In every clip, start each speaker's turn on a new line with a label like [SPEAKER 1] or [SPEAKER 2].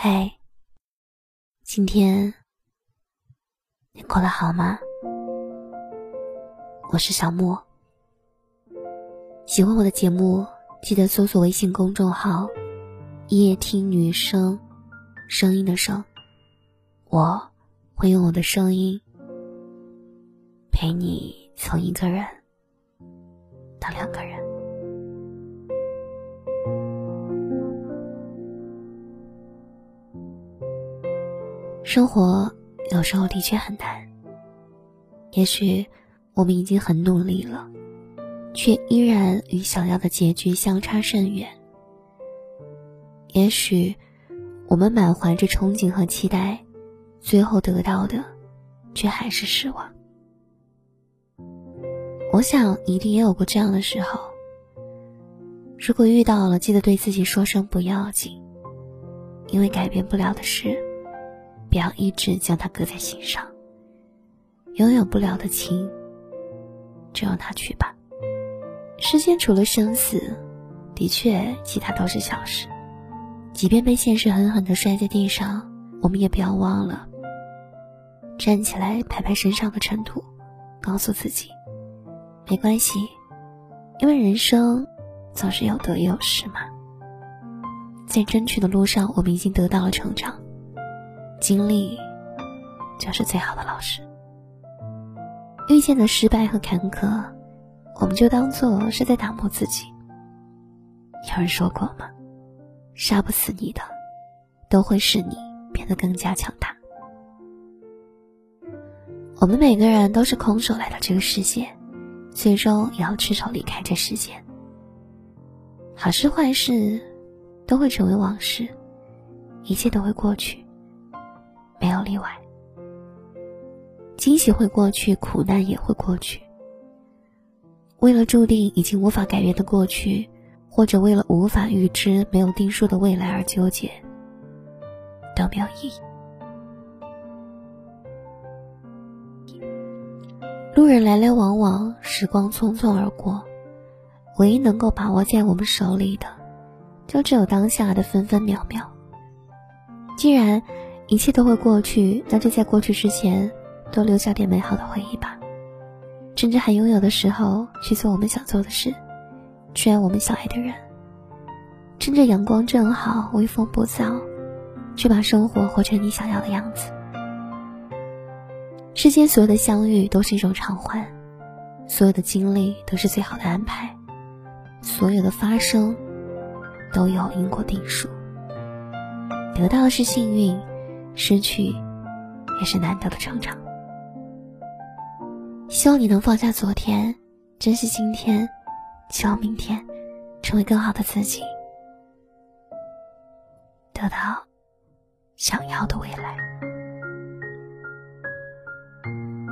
[SPEAKER 1] 嘿，今天你过得好吗？我是小莫。喜欢我的节目，记得搜索微信公众号“夜听女生”，声音的声。我会用我的声音陪你从一个人到两个人。生活有时候的确很难，也许我们已经很努力了，却依然与想要的结局相差甚远。也许我们满怀着憧憬和期待，最后得到的却还是失望。我想一定也有过这样的时候。如果遇到了，记得对自己说声不要紧，因为改变不了的事。不要一直将它搁在心上。拥有不了的情，就让它去吧。世间除了生死，的确其他都是小事。即便被现实狠狠的摔在地上，我们也不要忘了站起来拍拍身上的尘土，告诉自己没关系，因为人生总是有得也有失嘛。在争取的路上，我们已经得到了成长。经历，就是最好的老师。遇见的失败和坎坷，我们就当做是在打磨自己。有人说过吗？杀不死你的，都会使你变得更加强大。我们每个人都是空手来到这个世界，最终也要赤手离开这世界。好事坏事，都会成为往事，一切都会过去。没有例外，惊喜会过去，苦难也会过去。为了注定已经无法改变的过去，或者为了无法预知、没有定数的未来而纠结，都没有意义。路人来来往往，时光匆匆而过，唯一能够把握在我们手里的，就只有当下的分分秒秒。既然。一切都会过去，那就在过去之前，多留下点美好的回忆吧。趁着还拥有的时候，去做我们想做的事，去爱我们想爱的人。趁着阳光正好，微风不燥，去把生活活成你想要的样子。世间所有的相遇都是一种偿还，所有的经历都是最好的安排，所有的发生都有因果定数。得到的是幸运。失去，也是难得的成长。希望你能放下昨天，珍惜今天，期望明天成为更好的自己，得到想要的未来。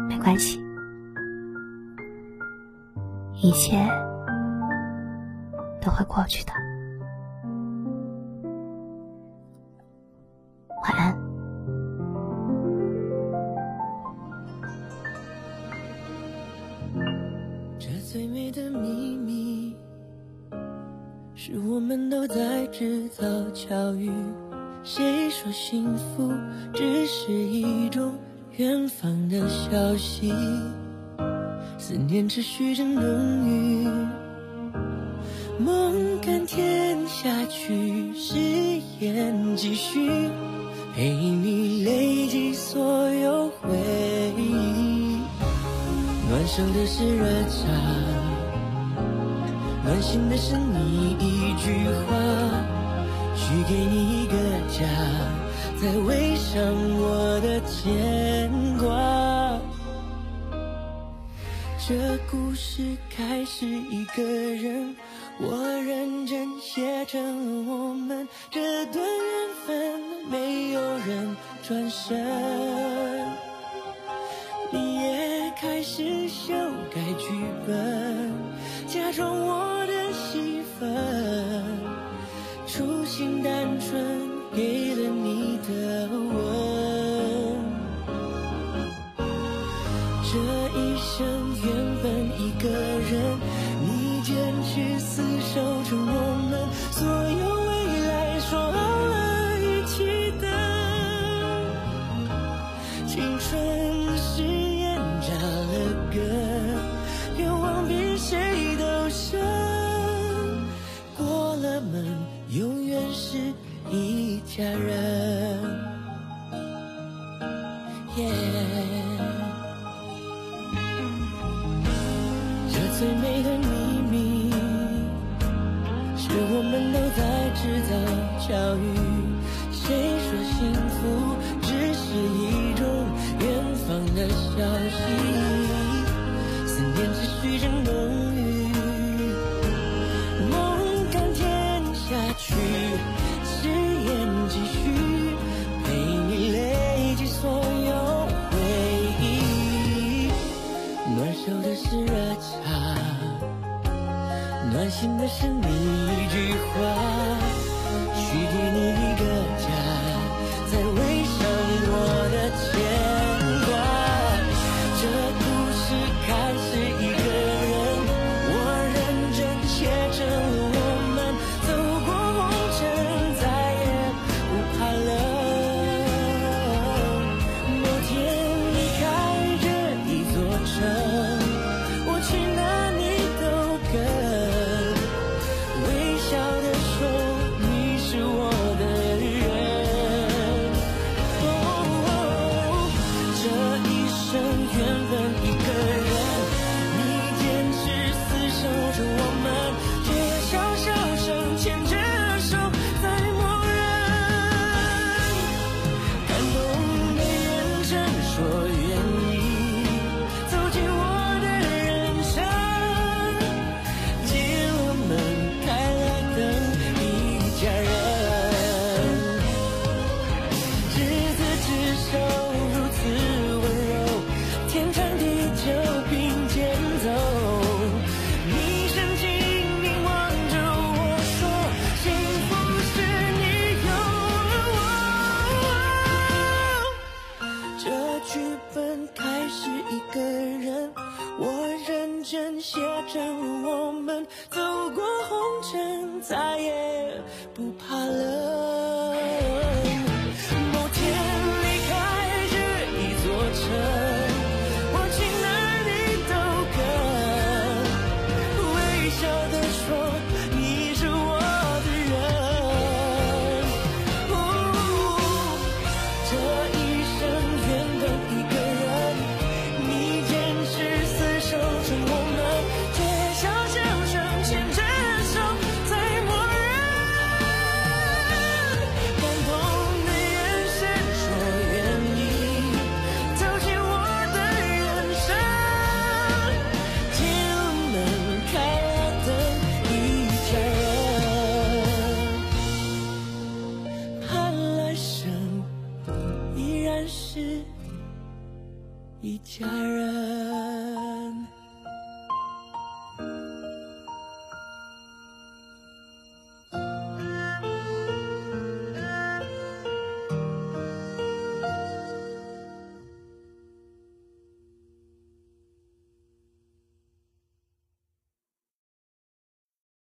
[SPEAKER 1] 没关系，一切都会过去的。
[SPEAKER 2] 的秘密，是我们都在制造巧遇。谁说幸福只是一种远方的消息？思念持续着浓郁，梦甘甜下去，誓言继续，陪你累积所有回忆。暖手的是热茶。暖心的是你一句话，许给你一个家，再围上我的牵挂。这故事开始一个人，我认真写成了我们这段缘分，没有人转身。你也开始修改剧本，假装我。分初心单纯，永远是一家人。耶，这最美的秘密，是我们都在制造巧遇。谁说幸福只是一种远方的消息？思念只需真浓。说。开始一个人，我认真写着，我们走过红尘，再也不怕冷。